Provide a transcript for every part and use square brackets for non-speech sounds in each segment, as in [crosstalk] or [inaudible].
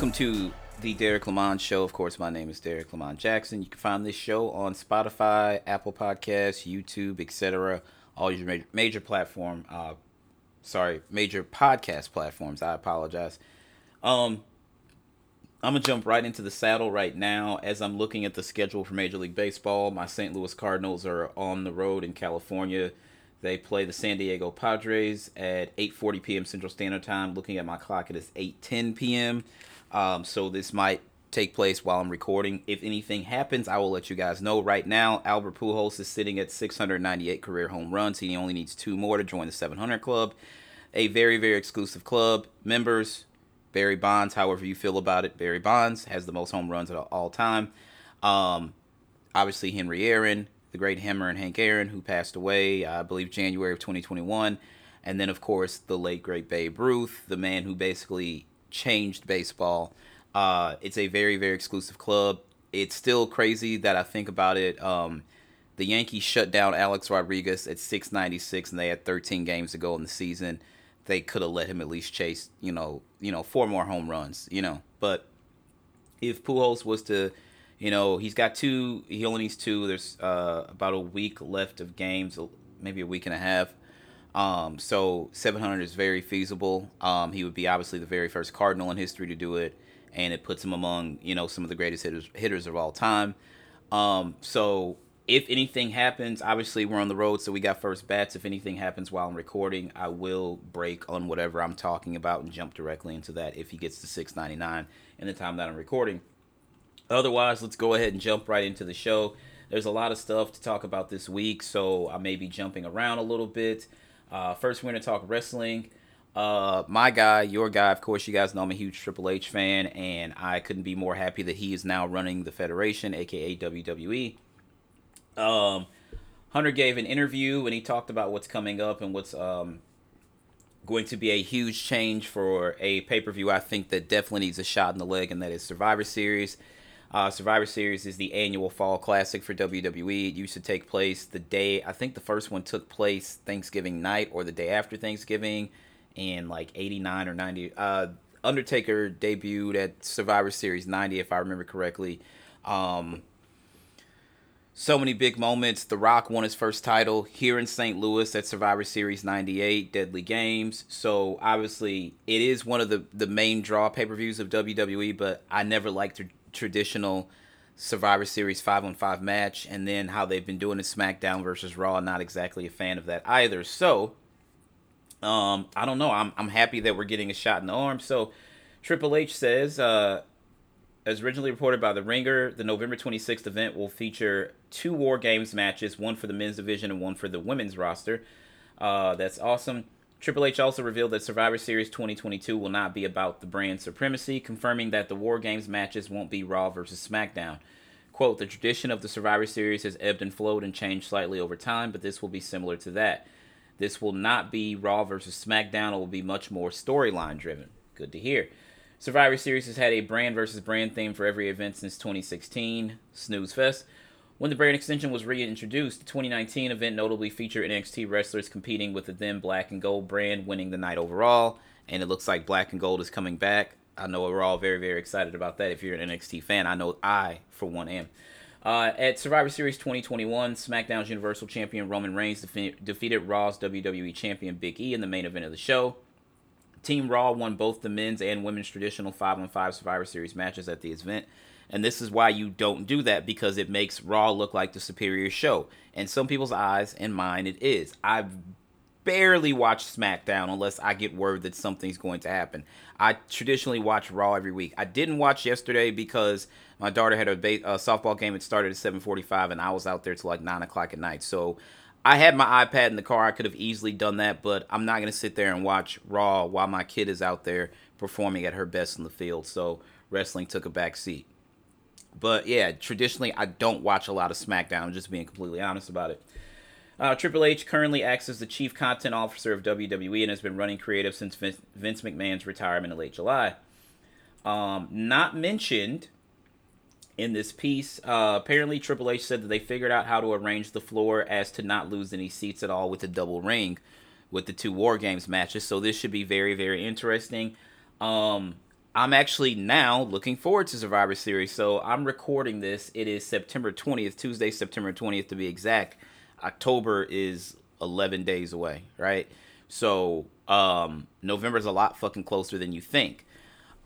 Welcome to the Derek Lamont Show. Of course, my name is Derek Lamont Jackson. You can find this show on Spotify, Apple Podcasts, YouTube, etc. All your major, major platform, uh, sorry, major podcast platforms. I apologize. Um, I'm gonna jump right into the saddle right now as I'm looking at the schedule for Major League Baseball. My St. Louis Cardinals are on the road in California. They play the San Diego Padres at 8:40 p.m. Central Standard Time. Looking at my clock, it is 8:10 p.m. Um, so this might take place while I'm recording. If anything happens, I will let you guys know. Right now, Albert Pujols is sitting at 698 career home runs. He only needs two more to join the 700 club. A very, very exclusive club. Members, Barry Bonds, however you feel about it, Barry Bonds has the most home runs of all time. Um, obviously, Henry Aaron, the great Hammerin' Hank Aaron, who passed away, I believe, January of 2021. And then, of course, the late, great Babe Ruth, the man who basically changed baseball. Uh, it's a very, very exclusive club. It's still crazy that I think about it. Um, the Yankees shut down Alex Rodriguez at 696, and they had 13 games to go in the season they could have let him at least chase, you know, you know, four more home runs, you know. But if Pujols was to, you know, he's got two, he only needs two. There's uh, about a week left of games, maybe a week and a half. Um, so 700 is very feasible. Um, he would be obviously the very first Cardinal in history to do it, and it puts him among you know some of the greatest hitters hitters of all time. Um, so if anything happens, obviously we're on the road, so we got first bats. If anything happens while I'm recording, I will break on whatever I'm talking about and jump directly into that if he gets to 699 in the time that I'm recording. Otherwise, let's go ahead and jump right into the show. There's a lot of stuff to talk about this week, so I may be jumping around a little bit. Uh, first, we're going to talk wrestling. Uh, my guy, your guy, of course, you guys know I'm a huge Triple H fan, and I couldn't be more happy that he is now running the Federation, aka WWE. Um, Hunter gave an interview and he talked about what's coming up and what's um, going to be a huge change for a pay per view. I think that definitely needs a shot in the leg, and that is Survivor Series. Uh, Survivor Series is the annual fall classic for WWE. It used to take place the day, I think the first one took place Thanksgiving night or the day after Thanksgiving in like 89 or 90. Uh, Undertaker debuted at Survivor Series 90, if I remember correctly. Um, so many big moments. The Rock won his first title here in St. Louis at Survivor Series 98, Deadly Games. So obviously, it is one of the, the main draw pay per views of WWE, but I never liked traditional Survivor Series 5 on 5 match. And then how they've been doing it SmackDown versus Raw, not exactly a fan of that either. So, um, I don't know. I'm, I'm happy that we're getting a shot in the arm. So, Triple H says, uh, as originally reported by The Ringer, the November 26th event will feature two War Games matches, one for the men's division and one for the women's roster. Uh, that's awesome. Triple H also revealed that Survivor Series 2022 will not be about the brand supremacy, confirming that the War Games matches won't be Raw versus SmackDown. Quote, the tradition of the Survivor Series has ebbed and flowed and changed slightly over time, but this will be similar to that. This will not be Raw versus SmackDown, it will be much more storyline driven. Good to hear. Survivor Series has had a brand versus brand theme for every event since 2016, Snooze Fest. When the brand extension was reintroduced, the 2019 event notably featured NXT wrestlers competing with the then Black and Gold brand, winning the night overall. And it looks like Black and Gold is coming back. I know we're all very, very excited about that. If you're an NXT fan, I know I, for one, am. Uh, at Survivor Series 2021, SmackDown's Universal Champion Roman Reigns defe- defeated Raw's WWE Champion Big E in the main event of the show. Team Raw won both the men's and women's traditional 5 on 5 Survivor Series matches at the event. And this is why you don't do that because it makes Raw look like the superior show. In some people's eyes and mine, it is. I barely watch SmackDown unless I get word that something's going to happen. I traditionally watch Raw every week. I didn't watch yesterday because my daughter had a, ba- a softball game. It started at 7:45, and I was out there till like nine o'clock at night. So I had my iPad in the car. I could have easily done that, but I'm not going to sit there and watch Raw while my kid is out there performing at her best in the field. So wrestling took a back seat. But yeah, traditionally, I don't watch a lot of SmackDown. I'm just being completely honest about it. Uh, Triple H currently acts as the chief content officer of WWE and has been running creative since Vince McMahon's retirement in late July. Um, not mentioned in this piece. Uh, apparently, Triple H said that they figured out how to arrange the floor as to not lose any seats at all with the double ring with the two War Games matches. So this should be very, very interesting. Um, I'm actually now looking forward to Survivor Series. So I'm recording this. It is September 20th, Tuesday, September 20th to be exact. October is 11 days away, right? So um, November is a lot fucking closer than you think.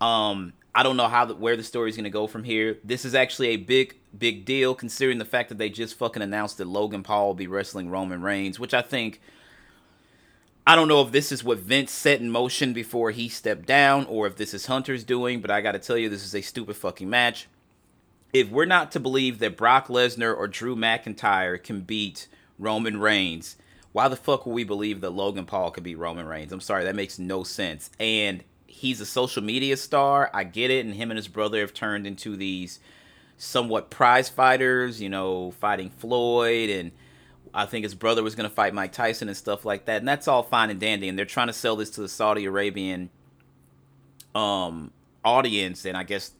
Um, I don't know how the, where the story is going to go from here. This is actually a big, big deal considering the fact that they just fucking announced that Logan Paul will be wrestling Roman Reigns, which I think. I don't know if this is what Vince set in motion before he stepped down or if this is Hunter's doing, but I got to tell you, this is a stupid fucking match. If we're not to believe that Brock Lesnar or Drew McIntyre can beat Roman Reigns, why the fuck will we believe that Logan Paul could beat Roman Reigns? I'm sorry, that makes no sense. And he's a social media star. I get it. And him and his brother have turned into these somewhat prize fighters, you know, fighting Floyd. And I think his brother was going to fight Mike Tyson and stuff like that. And that's all fine and dandy. And they're trying to sell this to the Saudi Arabian um, audience. And I guess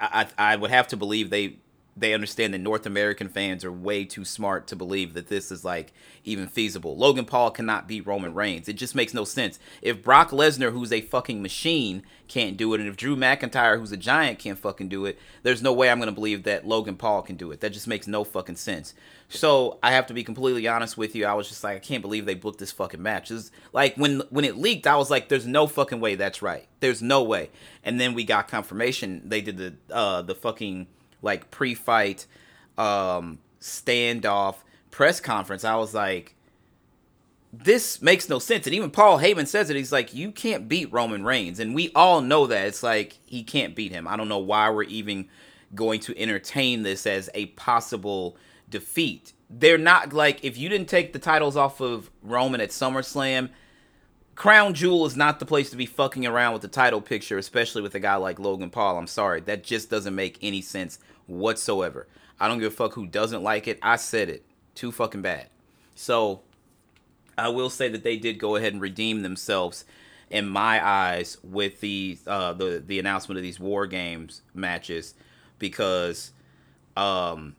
I, I would have to believe they they understand that North American fans are way too smart to believe that this is like even feasible. Logan Paul cannot beat Roman Reigns. It just makes no sense. If Brock Lesnar, who's a fucking machine, can't do it, and if Drew McIntyre, who's a giant, can't fucking do it, there's no way I'm gonna believe that Logan Paul can do it. That just makes no fucking sense. So I have to be completely honest with you. I was just like, I can't believe they booked this fucking match. It's like when when it leaked, I was like, there's no fucking way that's right. There's no way. And then we got confirmation. They did the uh the fucking like pre-fight um, standoff press conference, I was like, this makes no sense. And even Paul Heyman says it. He's like, you can't beat Roman Reigns, and we all know that. It's like he can't beat him. I don't know why we're even going to entertain this as a possible defeat. They're not like if you didn't take the titles off of Roman at SummerSlam Crown Jewel is not the place to be fucking around with the title picture, especially with a guy like Logan Paul. I'm sorry. That just doesn't make any sense whatsoever. I don't give a fuck who doesn't like it. I said it. Too fucking bad. So I will say that they did go ahead and redeem themselves in my eyes with the uh, the the announcement of these war games matches because um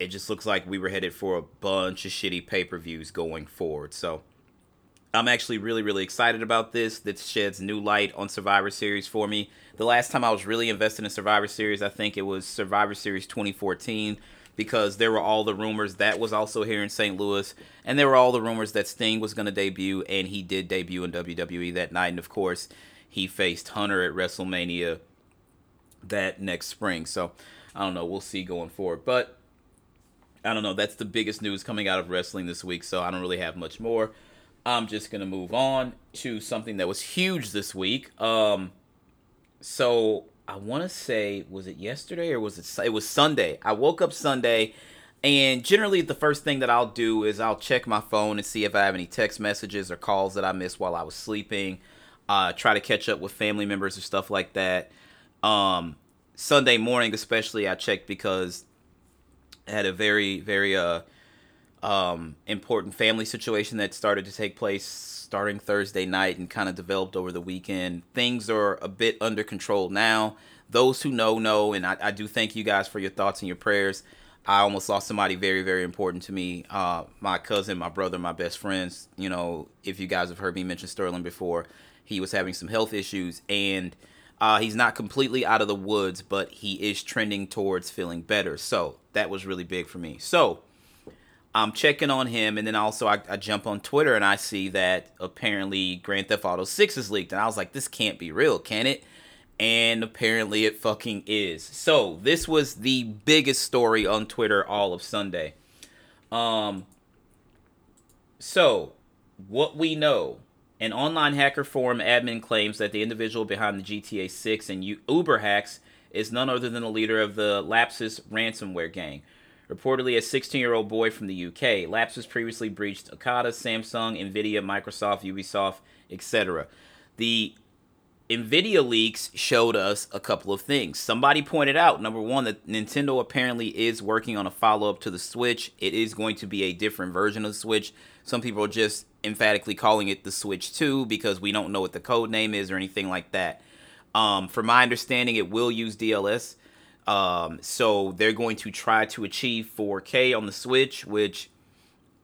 it just looks like we were headed for a bunch of shitty pay-per-views going forward. So I'm actually really, really excited about this. This sheds new light on Survivor Series for me. The last time I was really invested in Survivor Series, I think it was Survivor Series 2014, because there were all the rumors that was also here in St. Louis, and there were all the rumors that Sting was going to debut, and he did debut in WWE that night. And of course, he faced Hunter at WrestleMania that next spring. So I don't know. We'll see going forward. But I don't know. That's the biggest news coming out of wrestling this week, so I don't really have much more. I'm just gonna move on to something that was huge this week. Um, so I want to say, was it yesterday or was it? It was Sunday. I woke up Sunday, and generally the first thing that I'll do is I'll check my phone and see if I have any text messages or calls that I missed while I was sleeping. Uh, try to catch up with family members or stuff like that. Um, Sunday morning, especially, I checked because I had a very, very uh um, important family situation that started to take place starting Thursday night and kind of developed over the weekend. Things are a bit under control now. Those who know, know, and I, I do thank you guys for your thoughts and your prayers. I almost lost somebody very, very important to me. Uh, my cousin, my brother, my best friends. You know, if you guys have heard me mention Sterling before, he was having some health issues, and uh, he's not completely out of the woods, but he is trending towards feeling better. So that was really big for me. So I'm checking on him, and then also I, I, jump on Twitter and I see that apparently Grand Theft Auto 6 is leaked, and I was like, this can't be real, can it? And apparently it fucking is. So this was the biggest story on Twitter all of Sunday. Um. So what we know, an online hacker forum admin claims that the individual behind the GTA 6 and Uber hacks is none other than the leader of the Lapsus ransomware gang reportedly a 16 year old boy from the UK. Lapsus previously breached Okta, Samsung, Nvidia, Microsoft, Ubisoft, etc. The Nvidia leaks showed us a couple of things. Somebody pointed out, number one, that Nintendo apparently is working on a follow up to the Switch. It is going to be a different version of the Switch. Some people are just emphatically calling it the Switch 2 because we don't know what the code name is or anything like that. Um, from my understanding, it will use DLSS. Um, so they're going to try to achieve 4K on the Switch, which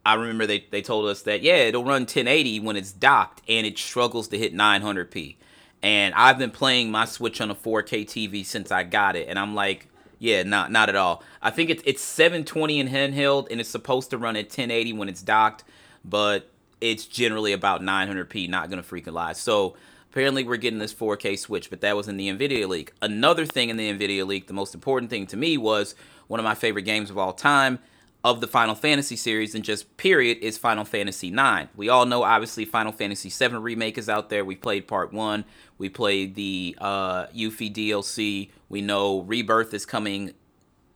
I remember they, they told us that, yeah, it'll run 1080 when it's docked and it struggles to hit 900p. And I've been playing my Switch on a 4K TV since I got it, and I'm like, yeah, not not at all. I think it's it's 720 in handheld, and it's supposed to run at 1080 when it's docked, but it's generally about 900p. Not gonna freaking lie. So apparently we're getting this 4K Switch, but that was in the Nvidia leak. Another thing in the Nvidia leak, the most important thing to me was one of my favorite games of all time of the Final Fantasy series and just period is Final Fantasy 9. We all know obviously Final Fantasy 7 remake is out there. We played part 1. We played the uh Yuffie DLC. We know Rebirth is coming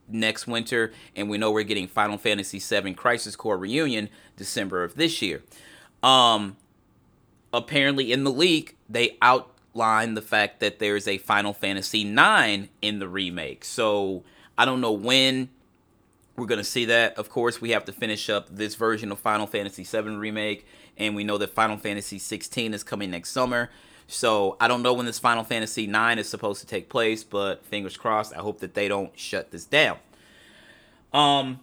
next winter and we know we're getting Final Fantasy 7 Crisis Core Reunion December of this year. Um apparently in the leak they outline the fact that there's a Final Fantasy 9 in the remake. So I don't know when we're going to see that. Of course, we have to finish up this version of Final Fantasy VII Remake, and we know that Final Fantasy 16 is coming next summer. So I don't know when this Final Fantasy 9 is supposed to take place, but fingers crossed. I hope that they don't shut this down. Um,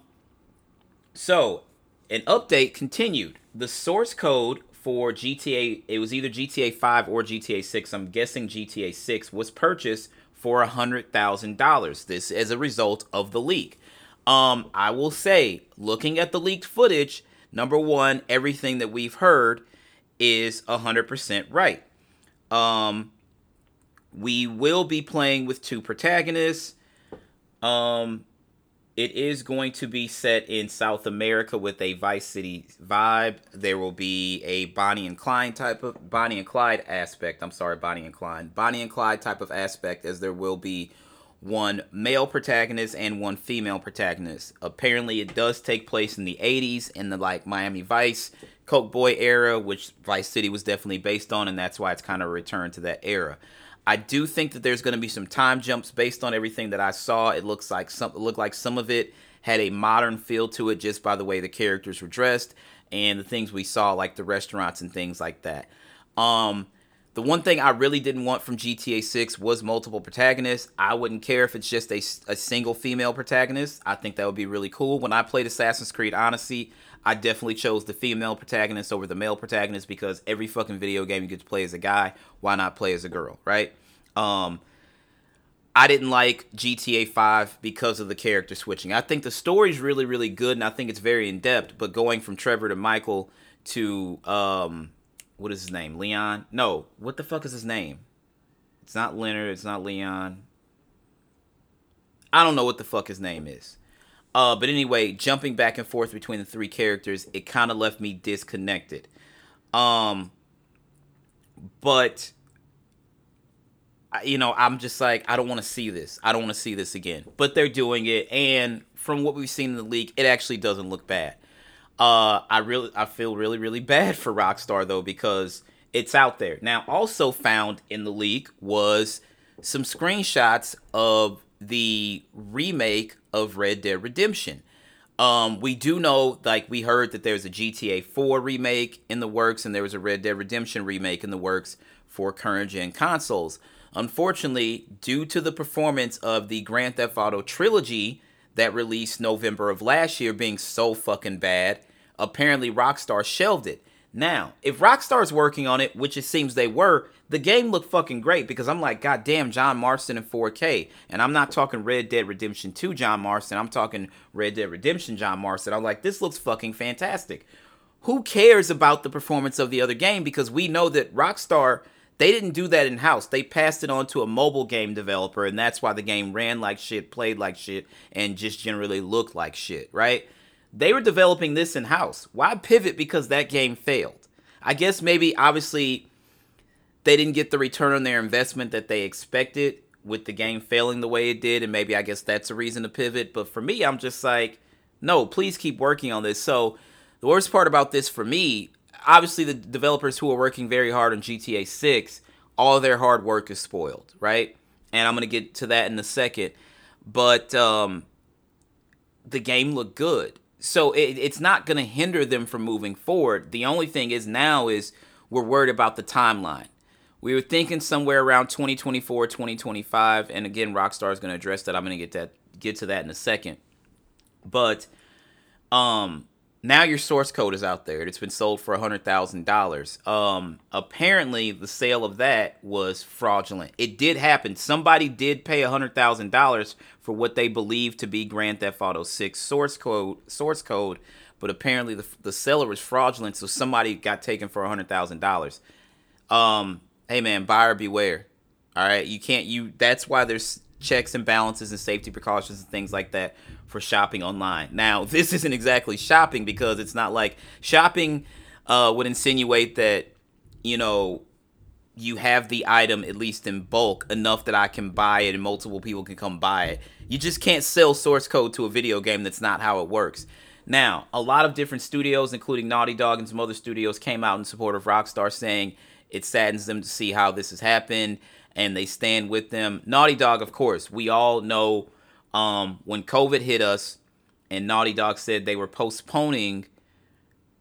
so an update continued. The source code for GTA, it was either GTA 5 or GTA 6. I'm guessing GTA 6 was purchased for $100,000. This as a result of the leak. Um, I will say, looking at the leaked footage, number one, everything that we've heard is 100% right. Um, we will be playing with two protagonists. Um, it is going to be set in South America with a Vice City vibe. There will be a Bonnie and Clyde type of Bonnie and Clyde aspect. I'm sorry, Bonnie and Clyde. Bonnie and Clyde type of aspect, as there will be one male protagonist and one female protagonist. Apparently, it does take place in the 80s in the like Miami Vice, Coke Boy era, which Vice City was definitely based on, and that's why it's kind of a return to that era. I do think that there's going to be some time jumps based on everything that I saw. It looks like some it looked like some of it had a modern feel to it just by the way the characters were dressed and the things we saw like the restaurants and things like that. Um the one thing I really didn't want from GTA 6 was multiple protagonists. I wouldn't care if it's just a, a single female protagonist. I think that would be really cool. When I played Assassin's Creed Odyssey, I definitely chose the female protagonist over the male protagonist because every fucking video game you get to play as a guy, why not play as a girl, right? Um, I didn't like GTA 5 because of the character switching. I think the story's really, really good and I think it's very in depth, but going from Trevor to Michael to um what is his name? Leon? No, what the fuck is his name? It's not Leonard. It's not Leon. I don't know what the fuck his name is. Uh, but anyway, jumping back and forth between the three characters, it kind of left me disconnected. Um, but you know, I'm just like, I don't want to see this. I don't want to see this again. But they're doing it, and from what we've seen in the league, it actually doesn't look bad. Uh, I really, I feel really, really bad for Rockstar though because it's out there now. Also found in the leak was some screenshots of the remake of Red Dead Redemption. Um, we do know, like we heard that there's a GTA 4 remake in the works, and there was a Red Dead Redemption remake in the works for current gen consoles. Unfortunately, due to the performance of the Grand Theft Auto trilogy that released November of last year being so fucking bad, apparently Rockstar shelved it. Now, if Rockstar's working on it, which it seems they were, the game looked fucking great because I'm like, God damn, John Marston in 4K. And I'm not talking Red Dead Redemption 2 John Marston, I'm talking Red Dead Redemption John Marston. I'm like, this looks fucking fantastic. Who cares about the performance of the other game? Because we know that Rockstar they didn't do that in house. They passed it on to a mobile game developer, and that's why the game ran like shit, played like shit, and just generally looked like shit, right? They were developing this in house. Why pivot because that game failed? I guess maybe obviously they didn't get the return on their investment that they expected with the game failing the way it did, and maybe I guess that's a reason to pivot. But for me, I'm just like, no, please keep working on this. So the worst part about this for me, obviously the developers who are working very hard on GTA 6, all their hard work is spoiled, right? And I'm gonna get to that in a second. But um, the game looked good, so it, it's not gonna hinder them from moving forward. The only thing is now is we're worried about the timeline. We were thinking somewhere around 2024, 2025, and again, Rockstar is gonna address that. I'm gonna get that get to that in a second. But um, now your source code is out there. It's been sold for a hundred thousand dollars. Um, apparently the sale of that was fraudulent. It did happen. Somebody did pay a hundred thousand dollars for what they believed to be Grand Theft Auto Six source code. Source code, but apparently the the seller was fraudulent, so somebody got taken for a hundred thousand dollars. Um, hey man, buyer beware. All right, you can't. You that's why there's checks and balances and safety precautions and things like that for shopping online. Now, [laughs] this isn't exactly shopping because it's not like shopping uh, would insinuate that, you know, you have the item at least in bulk enough that I can buy it and multiple people can come buy it. You just can't sell source code to a video game. That's not how it works. Now, a lot of different studios, including Naughty Dog and some other studios, came out in support of Rockstar saying it saddens them to see how this has happened and they stand with them. Naughty Dog, of course, we all know um, when COVID hit us and Naughty Dog said they were postponing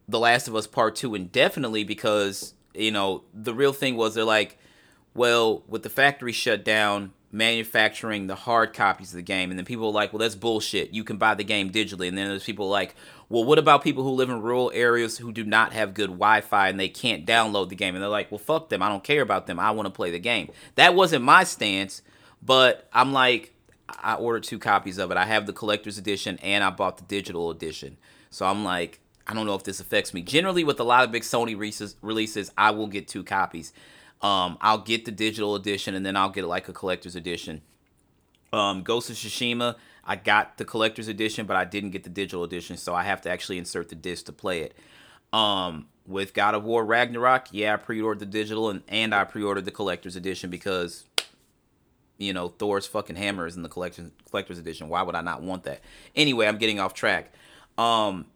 The Last of Us Part 2 indefinitely because, you know, the real thing was they're like, well, with the factory shut down, manufacturing the hard copies of the game, and then people are like, well, that's bullshit. You can buy the game digitally. And then there's people like, well, what about people who live in rural areas who do not have good Wi Fi and they can't download the game? And they're like, well, fuck them. I don't care about them. I want to play the game. That wasn't my stance, but I'm like, I ordered two copies of it. I have the collector's edition and I bought the digital edition. So I'm like, I don't know if this affects me. Generally, with a lot of big Sony releases, I will get two copies. Um, I'll get the digital edition and then I'll get like a collector's edition. Um, Ghost of Tsushima, I got the collector's edition, but I didn't get the digital edition, so I have to actually insert the disc to play it. Um, with God of War Ragnarok, yeah, I pre-ordered the digital and, and I pre-ordered the collector's edition because you know Thor's fucking hammer is in the collection collector's edition. Why would I not want that? Anyway, I'm getting off track. Um,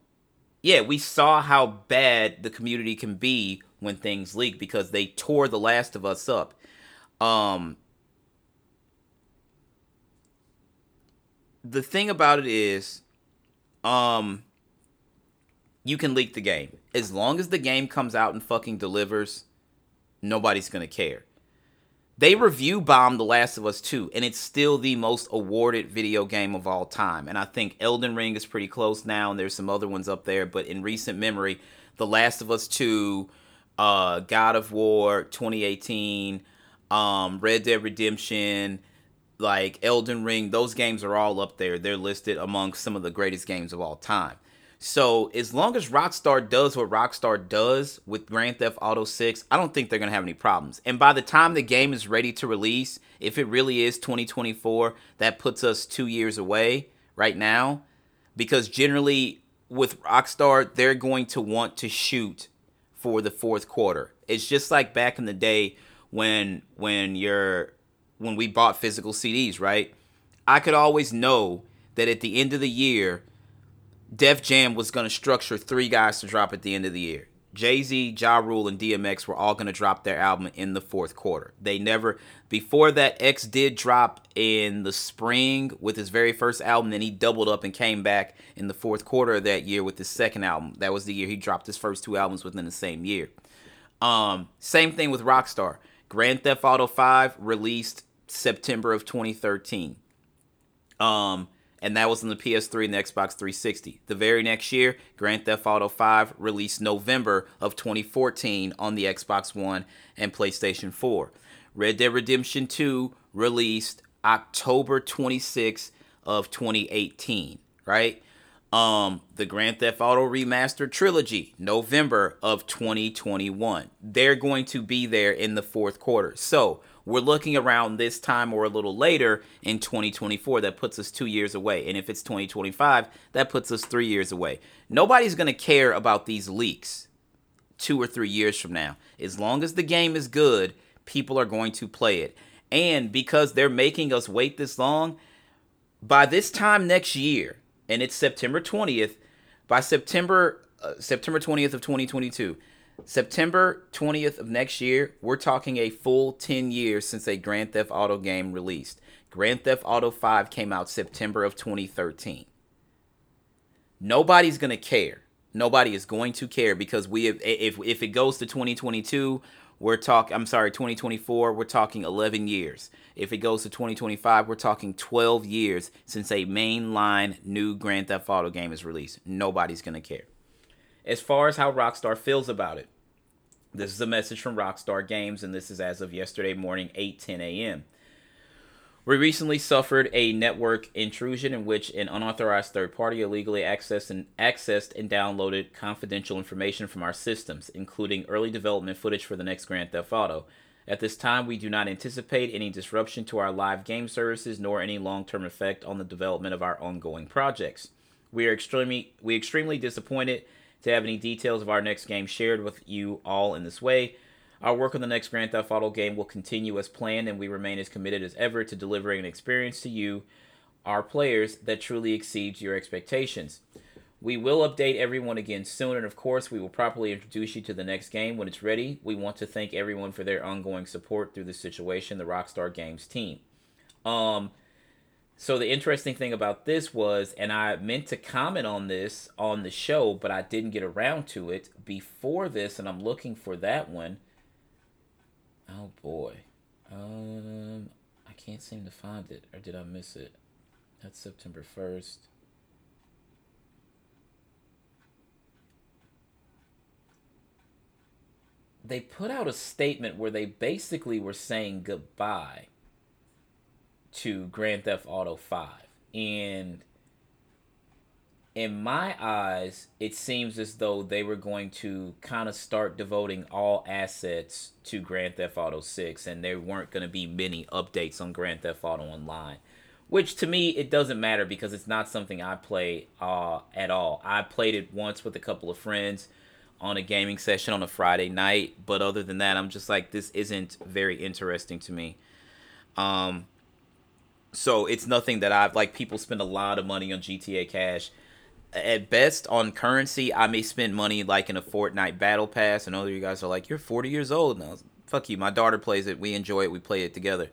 yeah, we saw how bad the community can be when things leak because they tore The Last of Us up. Um, the thing about it is, um, you can leak the game as long as the game comes out and fucking delivers. Nobody's gonna care. They review bombed The Last of Us 2, and it's still the most awarded video game of all time. And I think Elden Ring is pretty close now, and there's some other ones up there. But in recent memory, The Last of Us 2, uh, God of War 2018, um, Red Dead Redemption, like Elden Ring, those games are all up there. They're listed among some of the greatest games of all time. So as long as Rockstar does what Rockstar does with Grand Theft Auto 6, I don't think they're gonna have any problems. And by the time the game is ready to release, if it really is 2024, that puts us two years away right now. Because generally with Rockstar, they're going to want to shoot for the fourth quarter. It's just like back in the day when when you're when we bought physical CDs, right? I could always know that at the end of the year, Def Jam was going to structure three guys to drop at the end of the year. Jay Z, Ja Rule, and DMX were all going to drop their album in the fourth quarter. They never, before that, X did drop in the spring with his very first album. Then he doubled up and came back in the fourth quarter of that year with his second album. That was the year he dropped his first two albums within the same year. Um, same thing with Rockstar. Grand Theft Auto 5 released September of 2013. Um, and that was on the PS3 and the Xbox 360. The very next year, Grand Theft Auto 5 released November of 2014 on the Xbox One and PlayStation 4. Red Dead Redemption 2 released October 26 of 2018, right? Um, the Grand Theft Auto Remastered Trilogy, November of 2021. They're going to be there in the fourth quarter. So, we're looking around this time or a little later in 2024. That puts us two years away. And if it's 2025, that puts us three years away. Nobody's going to care about these leaks two or three years from now. As long as the game is good, people are going to play it. And because they're making us wait this long, by this time next year, and it's September 20th, by September uh, September 20th of 2022, September 20th of next year, we're talking a full 10 years since a Grand Theft Auto game released. Grand Theft Auto 5 came out September of 2013. Nobody's going to care. Nobody is going to care because we have, if if it goes to 2022, we're talking I'm sorry, 2024, we're talking 11 years. If it goes to 2025, we're talking 12 years since a mainline new Grand Theft Auto game is released. Nobody's going to care. As far as how Rockstar feels about it. This is a message from Rockstar Games, and this is as of yesterday morning, 8 10 a.m. We recently suffered a network intrusion in which an unauthorized third party illegally accessed and accessed and downloaded confidential information from our systems, including early development footage for the next Grand Theft Auto. At this time, we do not anticipate any disruption to our live game services nor any long-term effect on the development of our ongoing projects. We are extremely we extremely disappointed to have any details of our next game shared with you all in this way. Our work on the next Grand Theft Auto game will continue as planned, and we remain as committed as ever to delivering an experience to you, our players, that truly exceeds your expectations. We will update everyone again soon, and of course, we will properly introduce you to the next game when it's ready. We want to thank everyone for their ongoing support through this situation, the Rockstar Games team. Um, so the interesting thing about this was, and I meant to comment on this on the show, but I didn't get around to it before this, and I'm looking for that one. Oh boy. Um I can't seem to find it or did I miss it? That's September 1st. They put out a statement where they basically were saying goodbye to Grand Theft Auto 5 and in my eyes, it seems as though they were going to kind of start devoting all assets to Grand Theft Auto 6, and there weren't going to be many updates on Grand Theft Auto Online. Which to me, it doesn't matter because it's not something I play uh, at all. I played it once with a couple of friends on a gaming session on a Friday night, but other than that, I'm just like, this isn't very interesting to me. Um, so it's nothing that I've like. People spend a lot of money on GTA Cash at best on currency, I may spend money like in a Fortnite battle pass. And other you guys are like, you're 40 years old now. Fuck you. My daughter plays it. We enjoy it. We play it together.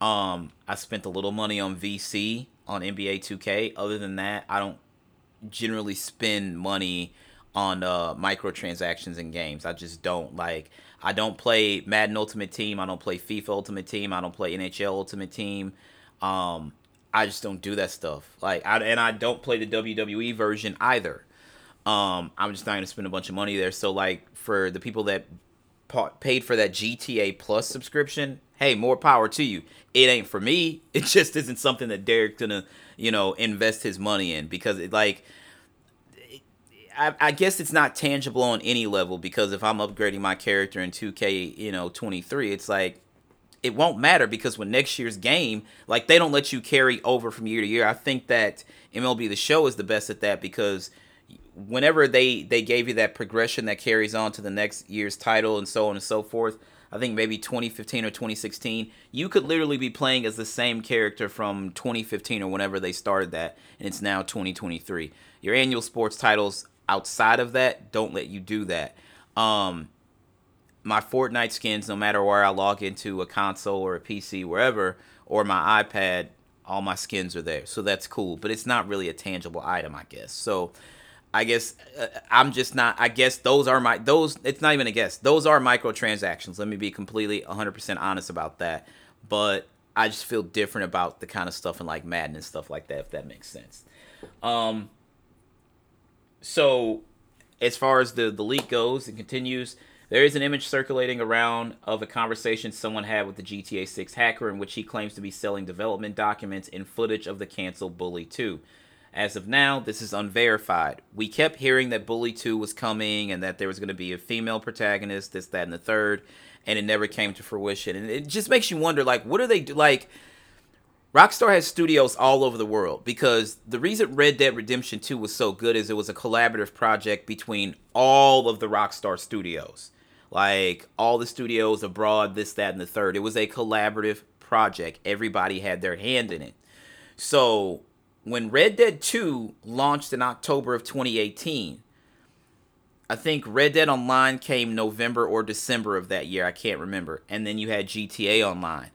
Um, I spent a little money on VC on NBA 2K. Other than that, I don't generally spend money on uh, microtransactions in games. I just don't like. I don't play Madden Ultimate Team. I don't play FIFA Ultimate Team. I don't play NHL Ultimate Team. Um, I just don't do that stuff. Like, I, and I don't play the WWE version either. Um, I'm just not gonna spend a bunch of money there. So, like, for the people that paid for that GTA Plus subscription, hey, more power to you. It ain't for me. [laughs] It just isn't something that Derek's gonna, you know, invest his money in because it like. I, I guess it's not tangible on any level because if I'm upgrading my character in 2K, you know, 23, it's like it won't matter because when next year's game, like they don't let you carry over from year to year. I think that MLB the Show is the best at that because whenever they they gave you that progression that carries on to the next year's title and so on and so forth. I think maybe 2015 or 2016, you could literally be playing as the same character from 2015 or whenever they started that, and it's now 2023. Your annual sports titles outside of that don't let you do that. Um, my Fortnite skins, no matter where I log into a console or a PC, wherever, or my iPad, all my skins are there. So that's cool, but it's not really a tangible item, I guess. So I guess uh, I'm just not. I guess those are my those. It's not even a guess. Those are microtransactions. Let me be completely 100% honest about that. But I just feel different about the kind of stuff and like Madden and stuff like that. If that makes sense. Um. So, as far as the the leak goes, it continues. There is an image circulating around of a conversation someone had with the GTA 6 hacker in which he claims to be selling development documents and footage of the canceled Bully 2. As of now, this is unverified. We kept hearing that Bully 2 was coming and that there was going to be a female protagonist, this, that, and the third, and it never came to fruition. And it just makes you wonder, like, what are they do? Like, Rockstar has studios all over the world because the reason Red Dead Redemption 2 was so good is it was a collaborative project between all of the Rockstar studios like all the studios abroad, this, that, and the third. It was a collaborative project. Everybody had their hand in it. So when Red Dead 2 launched in October of 2018, I think Red Dead Online came November or December of that year. I can't remember. And then you had GTA Online.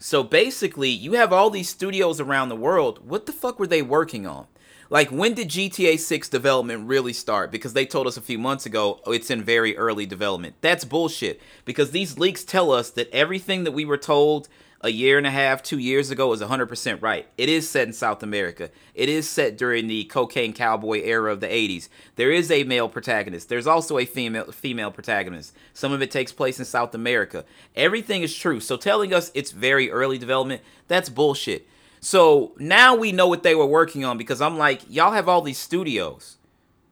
So basically, you have all these studios around the world. What the fuck were they working on? Like, when did GTA 6 development really start? Because they told us a few months ago oh, it's in very early development. That's bullshit. Because these leaks tell us that everything that we were told a year and a half, two years ago is 100% right. It is set in South America. It is set during the cocaine cowboy era of the 80s. There is a male protagonist. There's also a female female protagonist. Some of it takes place in South America. Everything is true. So telling us it's very early development, that's bullshit. So now we know what they were working on because I'm like, y'all have all these studios,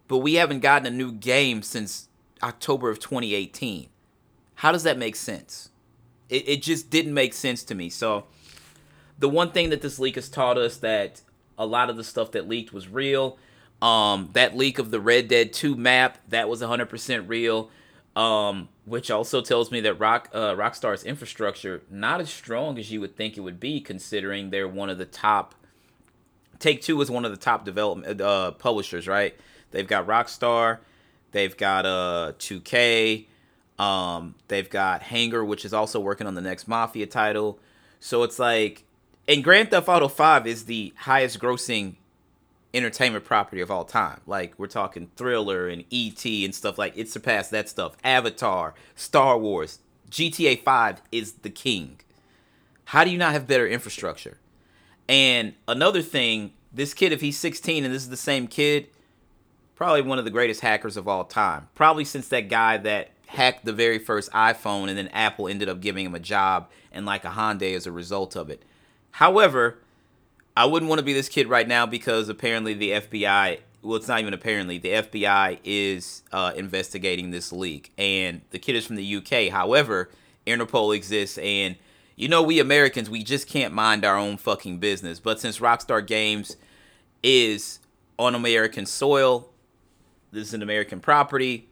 but we haven't gotten a new game since October of 2018. How does that make sense? It, it just didn't make sense to me. So the one thing that this leak has taught us that a lot of the stuff that leaked was real. Um, that leak of the Red Dead 2 map that was 100% real. Um, which also tells me that Rock uh, Rockstar's infrastructure not as strong as you would think it would be, considering they're one of the top. Take Two is one of the top development uh, publishers, right? They've got Rockstar, they've got uh 2K, um, they've got Hangar, which is also working on the next Mafia title. So it's like, and Grand Theft Auto 5 is the highest grossing entertainment property of all time. Like we're talking Thriller and ET and stuff like it surpassed that stuff. Avatar, Star Wars, GTA 5 is the king. How do you not have better infrastructure? And another thing, this kid if he's 16 and this is the same kid, probably one of the greatest hackers of all time. Probably since that guy that hacked the very first iPhone and then Apple ended up giving him a job and like a Hyundai as a result of it. However, I wouldn't want to be this kid right now because apparently the FBI, well, it's not even apparently, the FBI is uh, investigating this leak. And the kid is from the UK. However, Interpol exists. And, you know, we Americans, we just can't mind our own fucking business. But since Rockstar Games is on American soil, this is an American property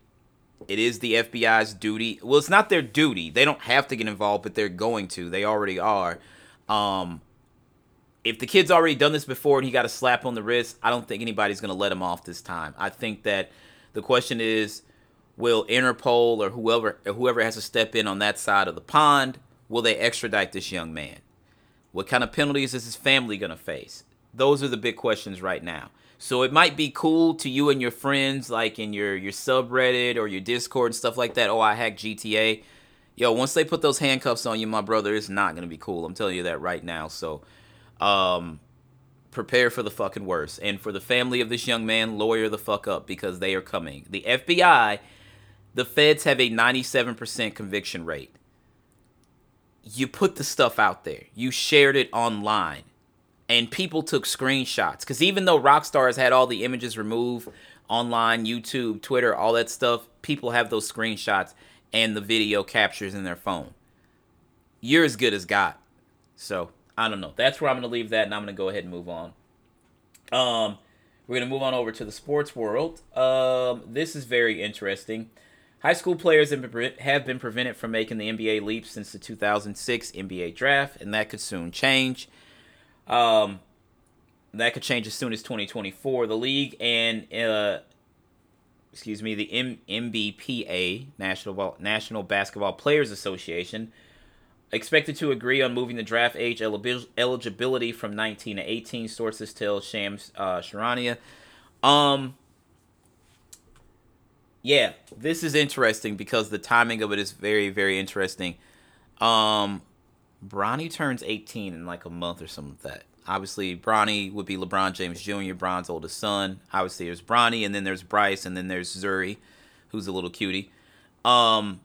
it is the FBI's duty. Well, it's not their duty. They don't have to get involved, but they're going to. They already are. Um, if the kid's already done this before and he got a slap on the wrist, I don't think anybody's going to let him off this time. I think that the question is, will Interpol or whoever or whoever has to step in on that side of the pond, will they extradite this young man? What kind of penalties is his family going to face? Those are the big questions right now. So it might be cool to you and your friends, like in your your subreddit or your Discord and stuff like that. Oh, I hacked GTA. Yo, once they put those handcuffs on you, my brother, it's not gonna be cool. I'm telling you that right now. So, um, prepare for the fucking worst. And for the family of this young man, lawyer the fuck up because they are coming. The FBI, the feds have a 97% conviction rate. You put the stuff out there. You shared it online and people took screenshots because even though Rockstar has had all the images removed online, YouTube, Twitter, all that stuff, people have those screenshots and the video captures in their phone. You're as good as God. So I don't know. That's where I'm gonna leave that, and I'm gonna go ahead and move on. Um, we're gonna move on over to the sports world. Um, this is very interesting. High school players have been, prevented from making the NBA leap since the 2006 NBA draft, and that could soon change. Um, that could change as soon as 2024. The league and uh, excuse me, the M- NBPA National National Basketball Players Association expected to agree on moving the draft age eligibility from 19 to 18. Sources tell Shams uh, Charania. Um, yeah, this is interesting because the timing of it is very, very interesting. Um, Bronny turns 18 in like a month or something like that. Obviously, Bronny would be LeBron James Jr., Bron's oldest son. Obviously, there's Bronny, and then there's Bryce, and then there's Zuri, who's a little cutie. Um,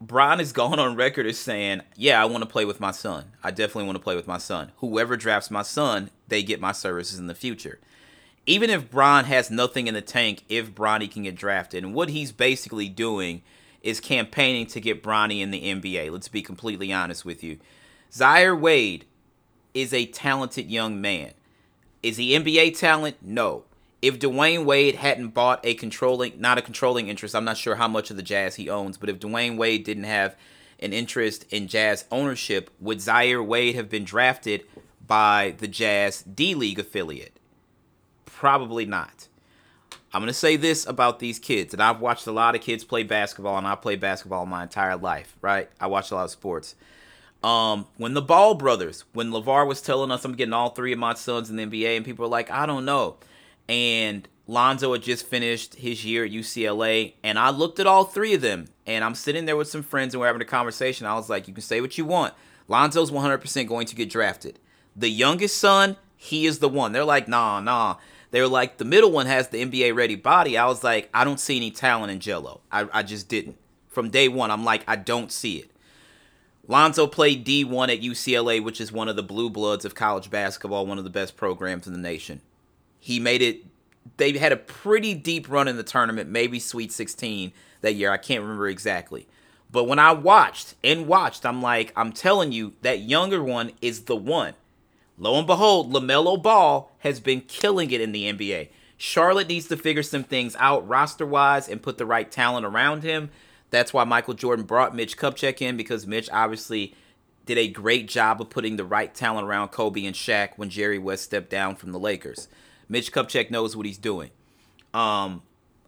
Bron has gone on record as saying, "Yeah, I want to play with my son. I definitely want to play with my son. Whoever drafts my son, they get my services in the future." Even if Bron has nothing in the tank, if Bronny can get drafted, and what he's basically doing is campaigning to get Bronny in the NBA. Let's be completely honest with you. Zaire Wade is a talented young man. Is he NBA talent? No. If Dwyane Wade hadn't bought a controlling, not a controlling interest, I'm not sure how much of the Jazz he owns, but if Dwyane Wade didn't have an interest in Jazz ownership, would Zaire Wade have been drafted by the Jazz D League affiliate? Probably not. I'm going to say this about these kids, and I've watched a lot of kids play basketball, and I played basketball my entire life, right? I watched a lot of sports. Um, when the Ball brothers, when LaVar was telling us I'm getting all three of my sons in the NBA, and people were like, I don't know. And Lonzo had just finished his year at UCLA, and I looked at all three of them, and I'm sitting there with some friends, and we're having a conversation. I was like, you can say what you want. Lonzo's 100% going to get drafted. The youngest son, he is the one. They're like, nah, nah. They were like, the middle one has the NBA ready body. I was like, I don't see any talent in Gelo. I, I just didn't. From day one, I'm like, I don't see it. Lonzo played D1 at UCLA, which is one of the blue bloods of college basketball, one of the best programs in the nation. He made it, they had a pretty deep run in the tournament, maybe Sweet 16 that year. I can't remember exactly. But when I watched and watched, I'm like, I'm telling you, that younger one is the one. Lo and behold, LaMelo Ball has been killing it in the NBA. Charlotte needs to figure some things out roster wise and put the right talent around him. That's why Michael Jordan brought Mitch Kupchak in because Mitch obviously did a great job of putting the right talent around Kobe and Shaq when Jerry West stepped down from the Lakers. Mitch Kupchak knows what he's doing. Um,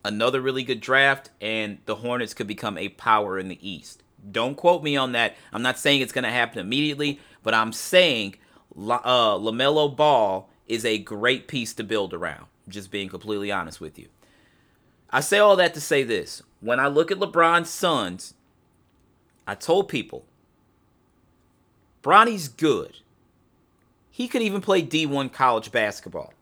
another really good draft, and the Hornets could become a power in the East. Don't quote me on that. I'm not saying it's going to happen immediately, but I'm saying uh, LaMelo Ball is a great piece to build around. Just being completely honest with you. I say all that to say this when I look at LeBron's sons, I told people, Bronny's good. He could even play D1 college basketball.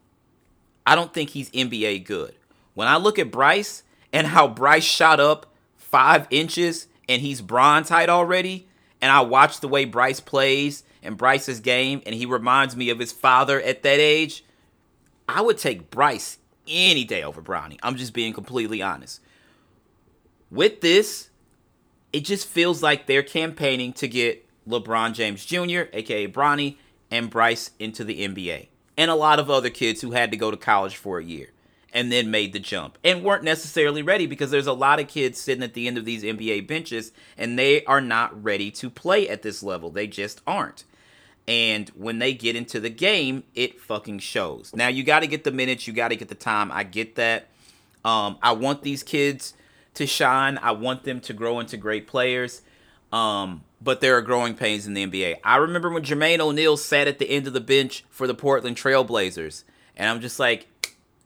I don't think he's NBA good. When I look at Bryce and how Bryce shot up five inches and he's Bron's height already, and I watch the way Bryce plays and Bryce's game, and he reminds me of his father at that age, I would take Bryce any day over Bronny. I'm just being completely honest. With this, it just feels like they're campaigning to get LeBron James Jr., aka Bronny, and Bryce into the NBA. And a lot of other kids who had to go to college for a year and then made the jump and weren't necessarily ready because there's a lot of kids sitting at the end of these NBA benches and they are not ready to play at this level. They just aren't. And when they get into the game, it fucking shows. Now you got to get the minutes, you got to get the time. I get that. Um, I want these kids to shine. I want them to grow into great players. Um, but there are growing pains in the NBA. I remember when Jermaine O'Neal sat at the end of the bench for the Portland Trailblazers, and I'm just like,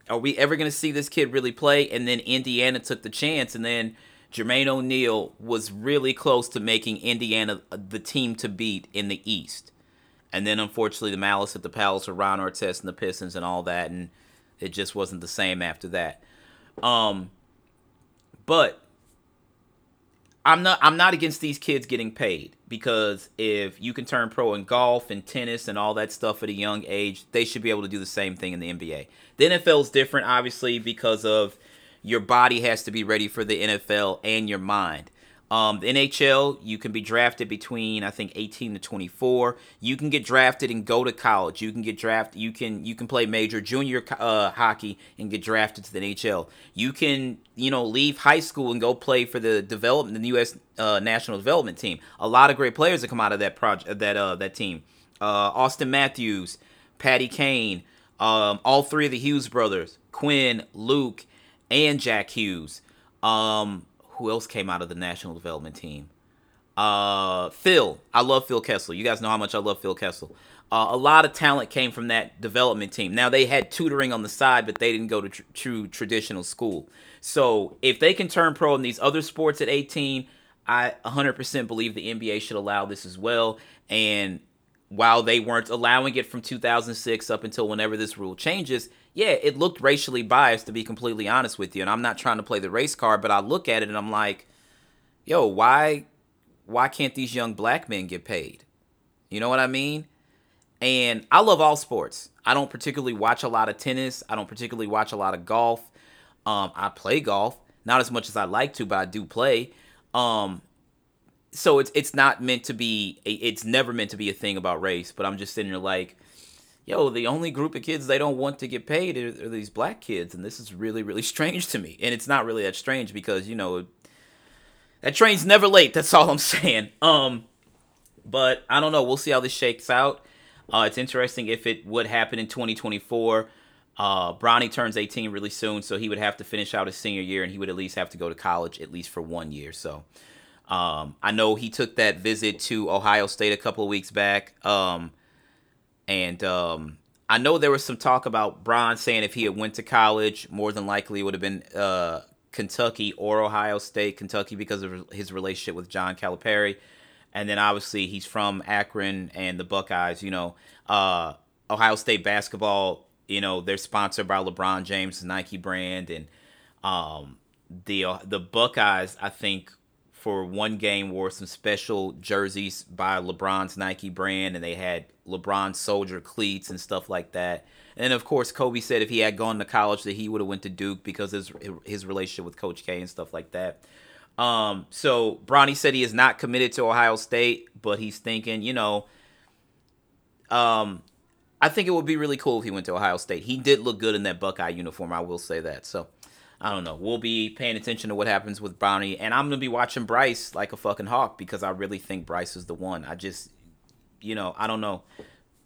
are we ever going to see this kid really play? And then Indiana took the chance, and then Jermaine O'Neal was really close to making Indiana the team to beat in the East. And then unfortunately, the malice at the palace of Ron Artest and the Pistons and all that, and it just wasn't the same after that. Um, but I'm not I'm not against these kids getting paid because if you can turn pro in golf and tennis and all that stuff at a young age, they should be able to do the same thing in the NBA. The NFL is different obviously because of your body has to be ready for the NFL and your mind. Um, the NHL, you can be drafted between I think 18 to 24. You can get drafted and go to college. You can get drafted. You can you can play major junior uh, hockey and get drafted to the NHL. You can you know leave high school and go play for the development the U.S. Uh, national development team. A lot of great players that come out of that project that uh, that team. Uh, Auston Matthews, Patty Kane, um, all three of the Hughes brothers, Quinn, Luke, and Jack Hughes. Um, who else came out of the national development team? Uh, Phil. I love Phil Kessel. You guys know how much I love Phil Kessel. Uh, a lot of talent came from that development team. Now they had tutoring on the side, but they didn't go to tr- true traditional school. So if they can turn pro in these other sports at 18, I 100% believe the NBA should allow this as well. And while they weren't allowing it from 2006 up until whenever this rule changes, yeah, it looked racially biased to be completely honest with you. And I'm not trying to play the race card, but I look at it and I'm like, yo, why why can't these young black men get paid? You know what I mean? And I love all sports. I don't particularly watch a lot of tennis. I don't particularly watch a lot of golf. Um, I play golf, not as much as I like to, but I do play. Um, so it's it's not meant to be. It's never meant to be a thing about race. But I'm just sitting there like, yo, the only group of kids they don't want to get paid are, are, these black kids, and this is really, really [laughs] strange to me. And it's not really that strange because you know that train's never late. That's all I'm [laughs] saying. Um, but I don't know. We'll see how this shakes out. Uh, it's interesting if it would happen in 2024. Uh, Bronny turns 18 really soon, so he would have to finish out his senior year, and he would at least have to go to college at least for one year. So Um, I know he took that visit to Ohio State a couple of weeks back. Um, and um, I know there was some talk about Bron saying if he had went to college, more than likely it would have been uh, Kentucky or Ohio State. Kentucky because of his relationship with John Calipari, and then obviously he's from Akron and the Buckeyes. You know, uh, Ohio State basketball. You know, they're sponsored by LeBron James' Nike brand, and um, the uh, the Buckeyes. I think for one game wore some special jerseys by LeBron's Nike brand, and they had LeBron soldier cleats and stuff like that. And of course, Kobe said if he had gone to college that he would have went to Duke because his his relationship with Coach K and stuff like that. Um, so Bronny said he is not committed to Ohio State, but he's thinking, you know, um, I think it would be really cool if he went to Ohio State. He did look good in that Buckeye uniform. I will say that. So I don't know. We'll be paying attention to what happens with Bronny, and I'm gonna be watching Bryce like a fucking hawk because I really think Bryce is the one. I just, you know, I don't know.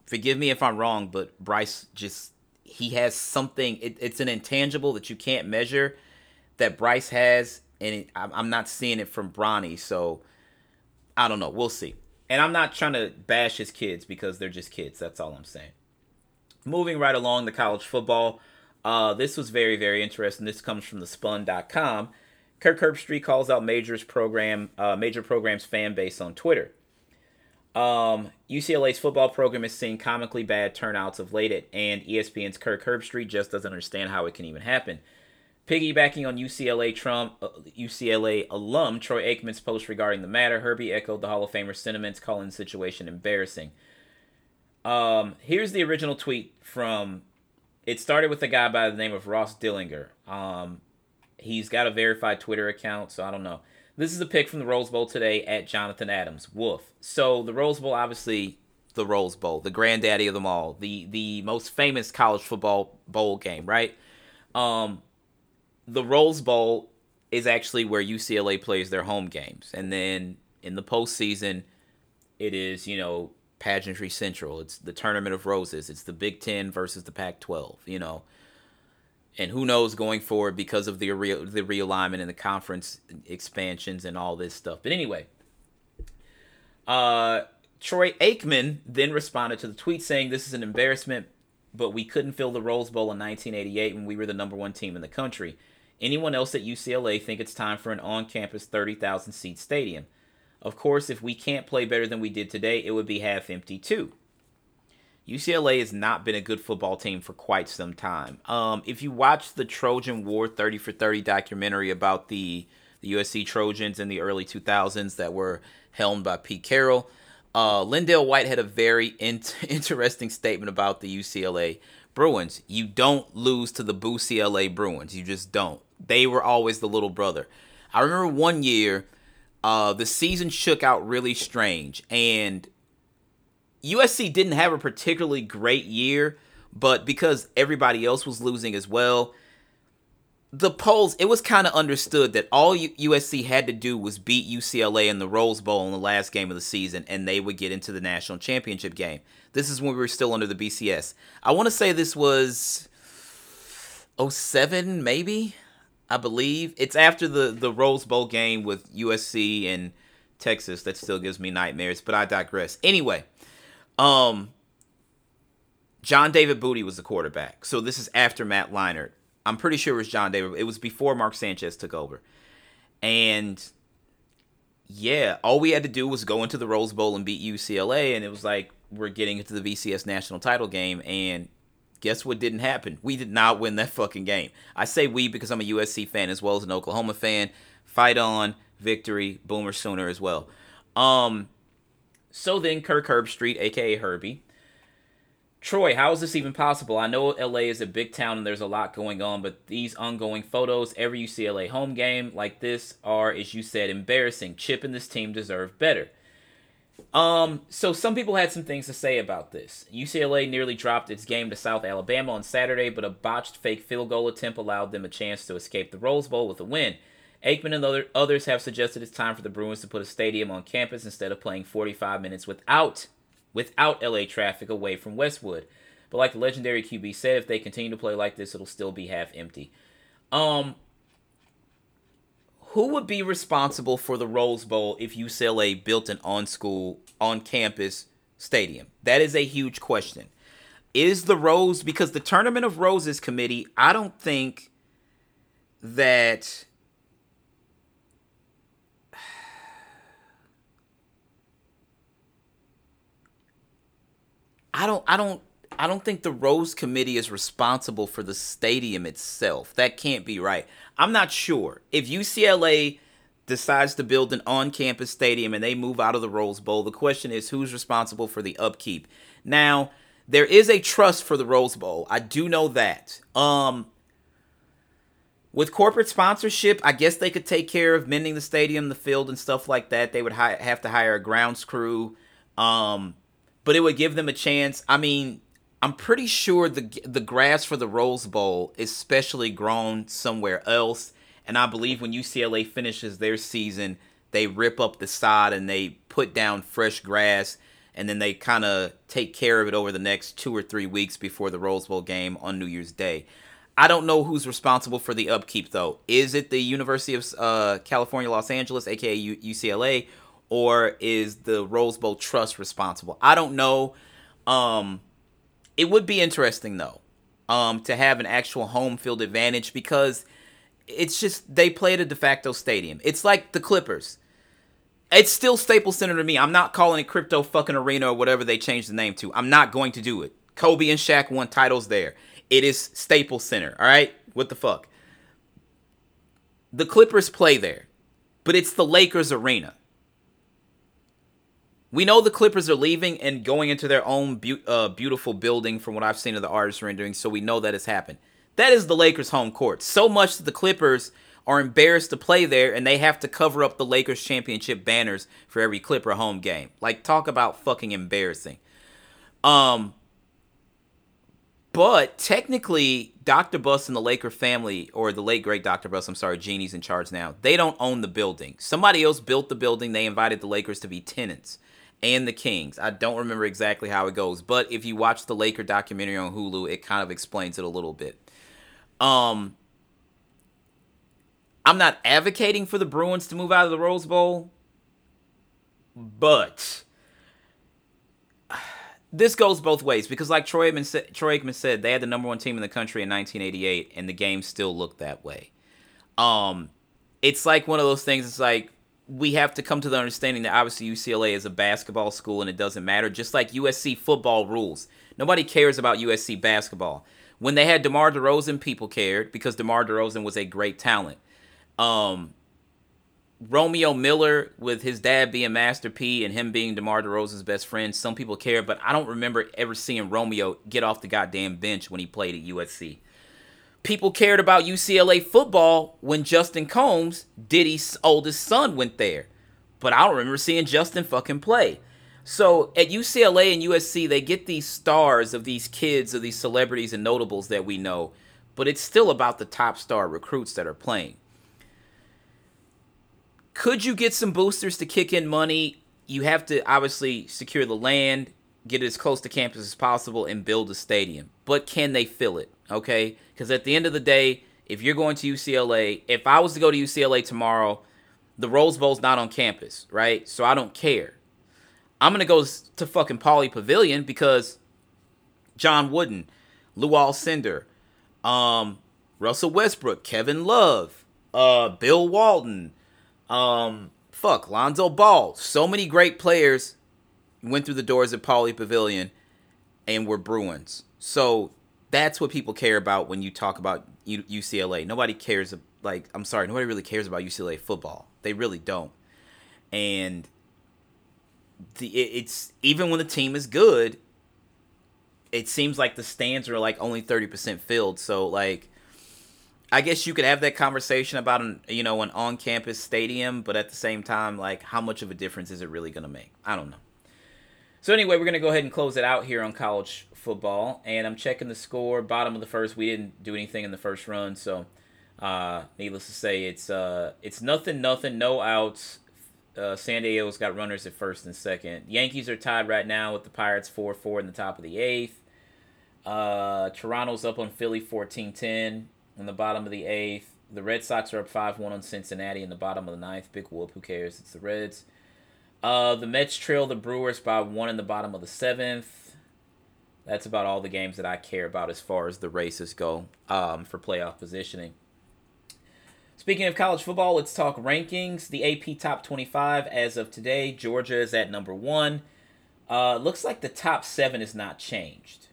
Forgive me if I'm wrong, but Bryce just he has something. It, it's an intangible that you can't measure that Bryce has, and it, I'm not seeing it from Bronny. So I don't know. We'll see. And I'm not trying to bash his kids because they're just kids. That's all I'm saying. Moving right along the college football. Uh, this was very, very interesting. This comes from the spun.com. Kirk Herbstreit calls out Major's program, uh, Major Program's fan base on Twitter. Um, UCLA's football program is seeing comically bad turnouts of late, and ESPN's Kirk Herbstreit just doesn't understand how it can even happen. Piggybacking on UCLA Trump, uh, UCLA alum Troy Aikman's post regarding the matter, Herbie echoed the Hall of Famer's sentiments, calling the situation embarrassing. Um, here's the original tweet from it started with a guy by the name of Ross Dellenger. Um, he's got a verified Twitter account, so I don't know. This is a pick from the Rose Bowl today at Jonathan Adams. Woof. So the Rose Bowl, obviously, the Rose Bowl, the granddaddy of them all, the the most famous college football bowl game, right? Um, the Rose Bowl is actually where UCLA plays their home games, and then in the postseason, it is you know pageantry central. It's the tournament of roses. It's the Big Ten versus the Pac-12. You know, and who knows going forward because of the the realignment and the conference expansions and all this stuff. But anyway, uh, Troy Aikman then responded to the tweet saying, "This is an embarrassment, but we couldn't fill the Rose Bowl in 1988 when we were the number one team in the country. Anyone else at UCLA think it's time for an on-campus 30,000 seat stadium?" Of course, if we can't play better than we did today, it would be half empty too. UCLA has not been a good football team for quite some time. Um, if you watch the Trojan War 30 for 30 documentary about the, the USC Trojans in the early 2000s that were helmed by Pete Carroll, uh, LenDale White had a very in- [laughs] interesting statement about the UCLA Bruins. You don't lose to the Boo CLA Bruins. You just don't. They were always the little brother. I remember one year uh, the season shook out really strange, and USC didn't have a particularly great year, but because everybody else was losing as well, the polls it was kind of understood that all USC had to do was beat UCLA in the Rose Bowl in the last game of the season, and they would get into the national championship game. This is when we were still under the BCS. I want to say this was 07 maybe I believe it's after the the Rose Bowl game with USC and Texas that still gives me nightmares, but I digress. Anyway, um John David Booty was the quarterback. So this is after Matt Leinart. I'm pretty sure it was John David. It was before Mark Sanchez took over. And yeah, all we had to do was go into the Rose Bowl and beat UCLA and it was like we're getting into the BCS national title game and Guess what didn't happen? We did not win that fucking game. I say we because I'm a USC fan as well as an Oklahoma fan. Fight on, victory, Boomer Sooner as well. Um, so then Kirk Herbstreit, aka Herbie. Troy, how is this even possible? I know LA is a big town and there's a lot going on, but these ongoing photos, every UCLA home game like this are, as you said, embarrassing. Chip and this team deserve better. Um, so some people had some things to say about this. UCLA nearly dropped its game to South Alabama on Saturday, but a botched fake field goal attempt allowed them a chance to escape the Rose Bowl with a win. Aikman and other, others have suggested it's time for the Bruins to put a stadium on campus instead of playing 45 minutes without without LA traffic away from Westwood. But like the legendary QB said, if they continue to play like this, it'll still be half empty. Um, who would be responsible for the Rose Bowl if UCLA built an on school on campus stadium? That is a huge question. Is the Rose because the Tournament of Roses committee, I don't think that I don't I don't I don't think the Rose Committee is responsible for the stadium itself. That can't be right. I'm not sure. If UCLA decides to build an on-campus stadium and they move out of the Rose Bowl, the question is who's responsible for the upkeep. Now, there is a trust for the Rose Bowl. I do know that. Um with corporate sponsorship, I guess they could take care of mending the stadium, the field, and stuff like that. They would hi- have to hire a grounds crew, um, but it would give them a chance. I mean, I'm pretty sure the the grass for the Rose Bowl is specially grown somewhere else, and I believe when UCLA finishes their season, they rip up the sod and they put down fresh grass, and then they kind of take care of it over the next two or three weeks before the Rose Bowl game on New Year's Day. I don't know who's responsible for the upkeep though. Is it the University of uh, California, Los Angeles, aka U- UCLA, or is the Rose Bowl Trust responsible? I don't know. Um, it would be interesting though, um, to have an actual home field advantage because it's just they play at a de facto stadium. It's like the Clippers. It's still Staples Center to me. I'm not calling it Crypto fucking Arena or whatever they changed the name to. I'm not going to do it. Kobe and Shaq won titles there. It is Staples Center. All right, what the fuck? The Clippers play there, but it's the Lakers arena. We know the Clippers are leaving and going into their own be- uh, beautiful building from what I've seen of the artist rendering, so we know that has happened. That is the Lakers' home court. So much that the Clippers are embarrassed to play there and they have to cover up the Lakers championship banners for every Clipper home game. Like talk about fucking embarrassing. Um but technically Dr. Buss and the Laker family or the late great Dr. Buss, I'm sorry, Jeanie's in charge now. They don't own the building. Somebody else built the building. They invited the Lakers to be tenants and the Kings. I don't remember exactly how it goes, but if you watch the Laker documentary on Hulu, it kind of explains it a little bit. Um I'm not advocating for the Bruins to move out of the Rose Bowl, but this goes both ways because, like Troy Aikman, said, Troy Aikman said, they had the number one team in the country in 1988, and the game still looked that way. Um, it's like one of those things. It's like we have to come to the understanding that obviously UCLA is a basketball school and it doesn't matter. Just like USC football rules, nobody cares about USC basketball. When they had DeMar DeRozan, people cared because DeMar DeRozan was a great talent. Um, Romeo Miller with his dad being Master P and him being DeMar DeRozan's best friend, some people care, but I don't remember ever seeing Romeo get off the goddamn bench when he played at USC. People cared about UCLA football when Justin Combs, Diddy's oldest son, went there. But I don't remember seeing Justin fucking play. So at UCLA and USC, they get these stars of these kids, of these celebrities and notables that we know, but it's still about the top star recruits that are playing. Could you get some boosters to kick in money? You have to obviously secure the land, get it as close to campus as possible, and build a stadium. But can they fill it? Okay? Because at the end of the day, if you're going to UCLA, if I was to go to UCLA tomorrow, the Rose Bowl's not on campus, right? So I don't care. I'm gonna go to fucking Pauley Pavilion because John Wooden, Lou Alcindor, um, Russell Westbrook, Kevin Love, uh, Bill Walton, um, fuck, Lonzo Ball. So many great players went through the doors at Pauley Pavilion and were Bruins. So that's what people care about when you talk about U- UCLA. Nobody cares, like, I'm sorry, nobody really cares about UCLA football. They really don't. And the it's even when the team is good, it seems like the stands are like only 30% filled. So like I guess you could have that conversation about an you know an on-campus stadium, but at the same time, like how much of a difference is it really going to make? I don't know. So anyway, we're going to go ahead and close it out here on college football, and I'm checking the score. Bottom of the first, we didn't do anything in the first run, so uh, needless to say, it's uh, it's nothing, nothing, no outs. Uh, San Diego's got runners at first and second. Yankees are tied right now with the Pirates 4 4 in the top of the eighth. Uh, Toronto's up on Philly 14 10 in the bottom of the eighth. The Red Sox are up 5 1 on Cincinnati in the bottom of the ninth. Big whoop. Who cares? It's the Reds. Uh, the Mets trail the Brewers by one in the bottom of the seventh. That's about all the games that I care about as far as the races go um, for playoff positioning. Speaking of college football, let's talk rankings. The AP Top 25 as of today, Georgia is at number one. Uh, looks like the top seven is not changed.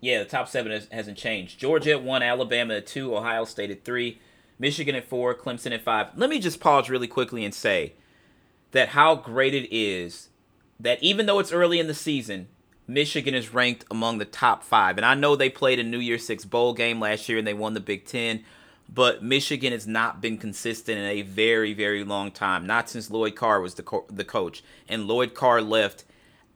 Yeah, the top seven has, hasn't changed. Georgia at one, Alabama at two, Ohio State at three, Michigan at four, Clemson at five. Let me just pause really quickly and say that how great it is that even though it's early in the season, Michigan is ranked among the top five. And I know they played a New Year's Six bowl game last year and they won the Big Ten, but Michigan has not been consistent in a very, very long time. Not since Lloyd Carr was the co- the coach, and Lloyd Carr left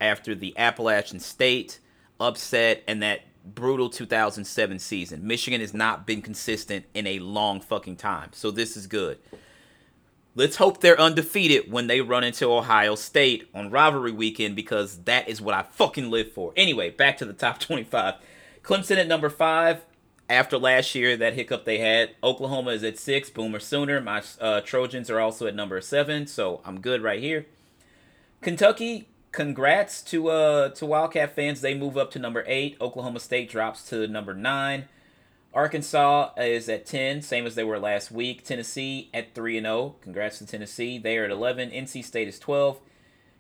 after the Appalachian State upset and that brutal 2007 season. Michigan has not been consistent in a long fucking time. So this is good. Let's hope they're undefeated when they run into Ohio State on rivalry weekend because that is what I fucking live for. Anyway, back to the top [laughs] 25. Clemson at number 5 after last year that hiccup they had. Oklahoma is at 6, Boomer Sooner. My uh, Trojans are also at number 7, so I'm good right here. Kentucky congrats to uh to Wildcat fans. They move up to number eight. Oklahoma State drops to number nine. Arkansas is at ten, same as they were last week. Tennessee at three and zero. Oh. Congrats to Tennessee. They are at eleven. NC State is twelve.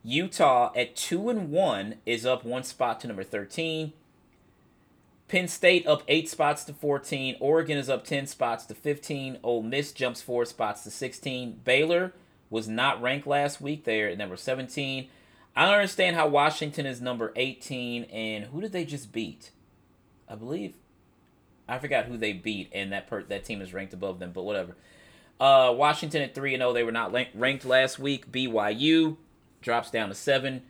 Utah at two and one is up one spot to number thirteen. Penn State up eight spots to 14. Oregon is up 10 spots to 15. Ole Miss jumps four spots to 16. Baylor was not ranked last week. They're at number 17. I don't understand how Washington is number 18 and who did they just beat? I believe I forgot who they beat and that per- that team is ranked above them, but whatever. Uh, Washington at 3 and 0, they were not ranked last week. BYU drops down to 7.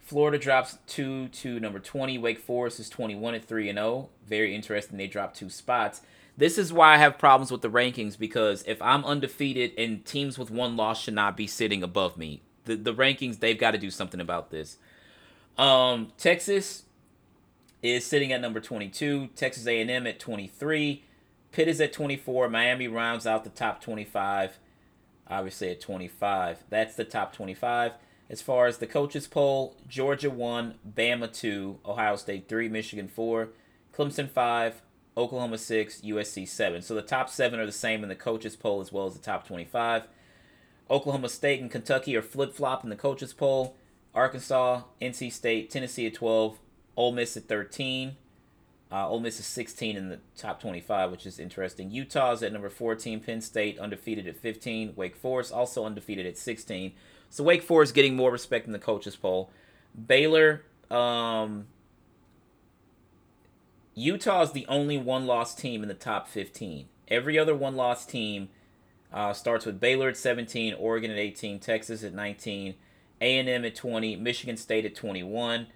Florida drops 2 to number 20. Wake Forest is 21 at 3 and 0. Very interesting. They dropped two spots. This is why I have problems with the rankings because if I'm undefeated and teams with one loss should not be sitting above me the, the rankings they've got to do something about this. Um, Texas is sitting at number 22. Texas A&M at 23. Pitt is at 24. Miami rounds out the top 25. Obviously at 25. That's the top 25. As far as the coaches poll, Georgia 1, Bama 2, Ohio State 3, Michigan 4, Clemson 5, Oklahoma 6, USC 7. So the top 7 are the same in the coaches poll as well as the top 25. Oklahoma State and Kentucky are flip flop in the coaches poll. Arkansas, NC State, Tennessee at 12, Ole Miss at 13. Uh, Ole Miss is 16 in the top 25, which is interesting. Utah's at number 14. Penn State undefeated at 15. Wake Forest also undefeated at 16. So Wake Forest getting more respect in the coaches poll. Baylor, um, Utah is the only one-loss team in the top 15. Every other one-loss team uh, starts with Baylor at 17, Oregon at 18, Texas at 19, A&M at 20, Michigan State at 21.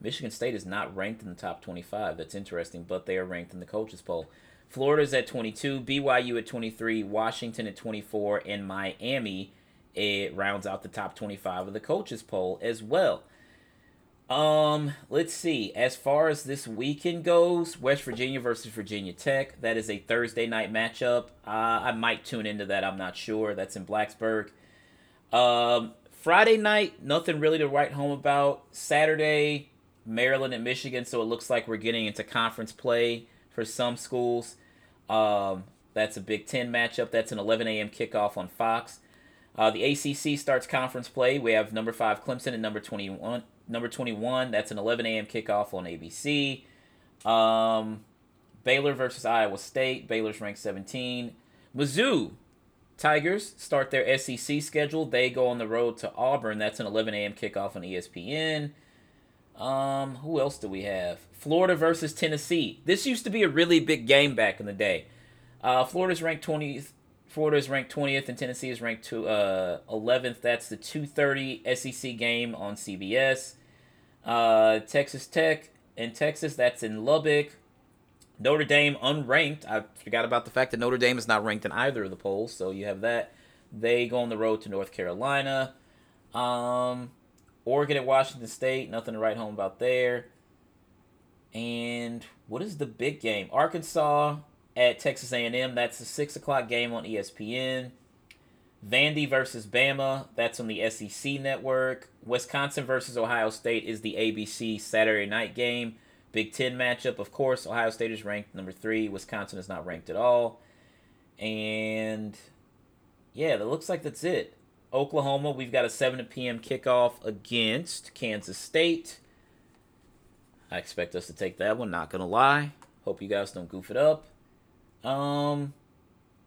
Michigan State is not ranked in the top 25. That's interesting, but they are ranked in the coaches poll. Florida's at 22, BYU at 23, Washington at 24, and Miami it rounds out the top 25 of the coaches poll as well. Um, let's see. As far as this weekend goes, West Virginia versus Virginia Tech. That is a Thursday night matchup. Uh, I might tune into that. I'm not sure. That's in Blacksburg. Um, Friday night, nothing really to write home about. Saturday, Maryland and Michigan. So it looks like we're getting into conference play for some schools. Um, that's a Big Ten matchup. That's an 11 a.m. kickoff on Fox. Uh, the ACC starts conference play. We have number five Clemson and number 21 number 21. That's an 11 a.m. kickoff on ABC. Um, Baylor versus Iowa State. Baylor's ranked 17. Mizzou Tigers start their SEC schedule. They go on the road to Auburn. That's an 11 a.m. kickoff on ESPN. Um, who else do we have? Florida versus Tennessee. This used to be a really big game back in the day. Uh, Florida's ranked 20th. Florida is ranked 20th and Tennessee is ranked to, uh, 11th. That's the 2:30 SEC game on CBS. Uh, Texas Tech in Texas, that's in Lubbock. Notre Dame unranked. I forgot about the fact that Notre Dame is not ranked in either of the polls, so you have that. They go on the road to North Carolina. Um, Oregon at Washington State, nothing to write home about there. And what is the big game? Arkansas at Texas A&M. That's a six o'clock game on ESPN. Vandy versus Bama. That's on the SEC network. Wisconsin versus Ohio State is the ABC Saturday night game. Big Ten matchup, of course. Ohio State is ranked number three. Wisconsin is not ranked at all. And yeah, that looks like that's it. Oklahoma, we've got a 7 p.m. kickoff against Kansas State. I expect us to take that one, not gonna lie. Hope you guys don't goof it up. Um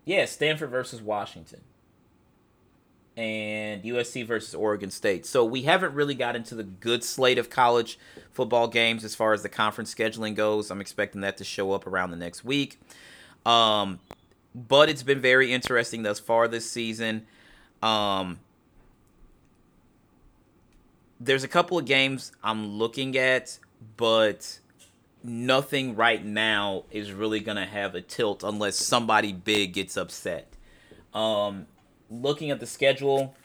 yeah, Stanford versus Washington. And USC versus Oregon State. So we haven't really got into the good slate of college football games as far as the conference scheduling goes. I'm expecting that to show up around the next week. Um, but it's been very interesting thus far this season. Um, there's a couple of games I'm looking at, but nothing right now is really gonna have a tilt unless somebody big gets upset. Um, looking at the schedule,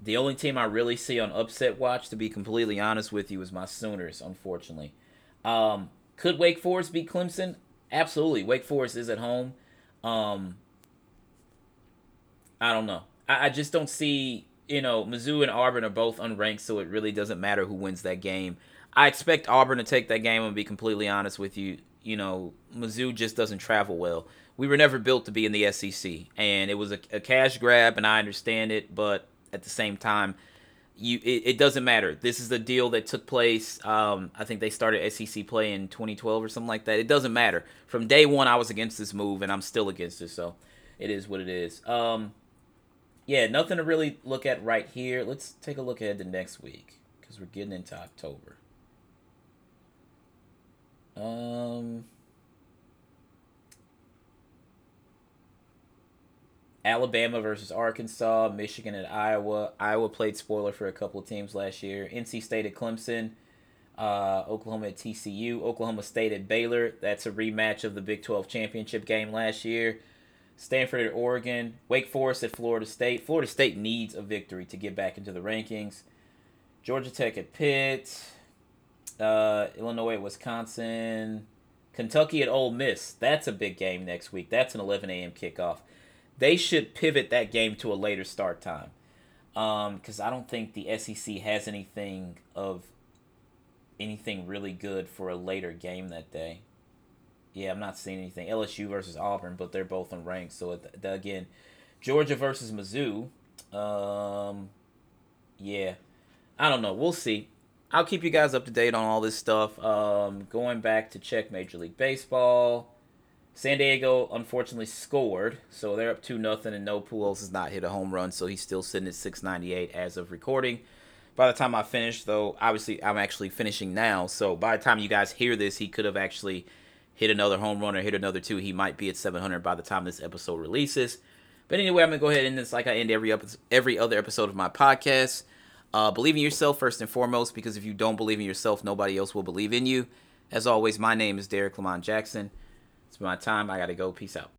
the only team I really see on upset watch, to be completely honest with you, is my Sooners. Unfortunately, um, could Wake Forest beat Clemson? Absolutely. Wake Forest is at home. Um, I don't know. I, I just don't see. You know, Mizzou and Auburn are both unranked, so it really doesn't matter who wins that game. I expect Auburn to take that game. and be completely honest with you. You know, Mizzou just doesn't travel well. We were never built to be in the SEC, and it was a, a cash grab, and I understand it, but at the same time, you it, it, doesn't matter. This is a deal that took place. Um, I think they started SEC play in 2012 or something like that. It doesn't matter. From day one, I was against this move, and I'm still against it. So it is what it is. Um, yeah, nothing to really look at right here. Let's take a look ahead to next week because we're getting into October. Um, Alabama versus Arkansas, Michigan and Iowa. Iowa played spoiler for a couple of teams last year. NC State at Clemson, uh, Oklahoma at TCU, Oklahoma State at Baylor. That's a rematch of the Big 12 championship game last year. Stanford at Oregon, Wake Forest at Florida State. Florida State needs a victory to get back into the rankings. Georgia Tech at Pitt, uh, Illinois at Wisconsin, Kentucky at Ole Miss. That's a big game next week. That's an 11 a.m. kickoff. They should pivot that game to a later start time because um, I don't think the SEC has anything of anything really good for a later game that day. Yeah, I'm not seeing anything. LSU versus Auburn, but they're both in unranked. So again, Georgia versus Mizzou. Um, yeah, I don't know. We'll see. I'll keep you guys up to date on all this stuff. Um, going back to check Major League Baseball. San Diego unfortunately scored, so they're up two nothing, and no Pujols has not hit a home run, so he's still sitting at 698 as of recording. By the time I finish, though, obviously I'm actually finishing now, so by the time you guys hear this, he could have actually hit another home run or hit another two, he might be at 700 by the time this episode releases. But anyway, I'm gonna go ahead and this like I end every every other episode of my podcast. Uh, believe in yourself first and foremost, because if you don't believe in yourself, nobody else will believe in you. As always, my name is Derek Lamont Jackson. It's my time. I gotta go. Peace out.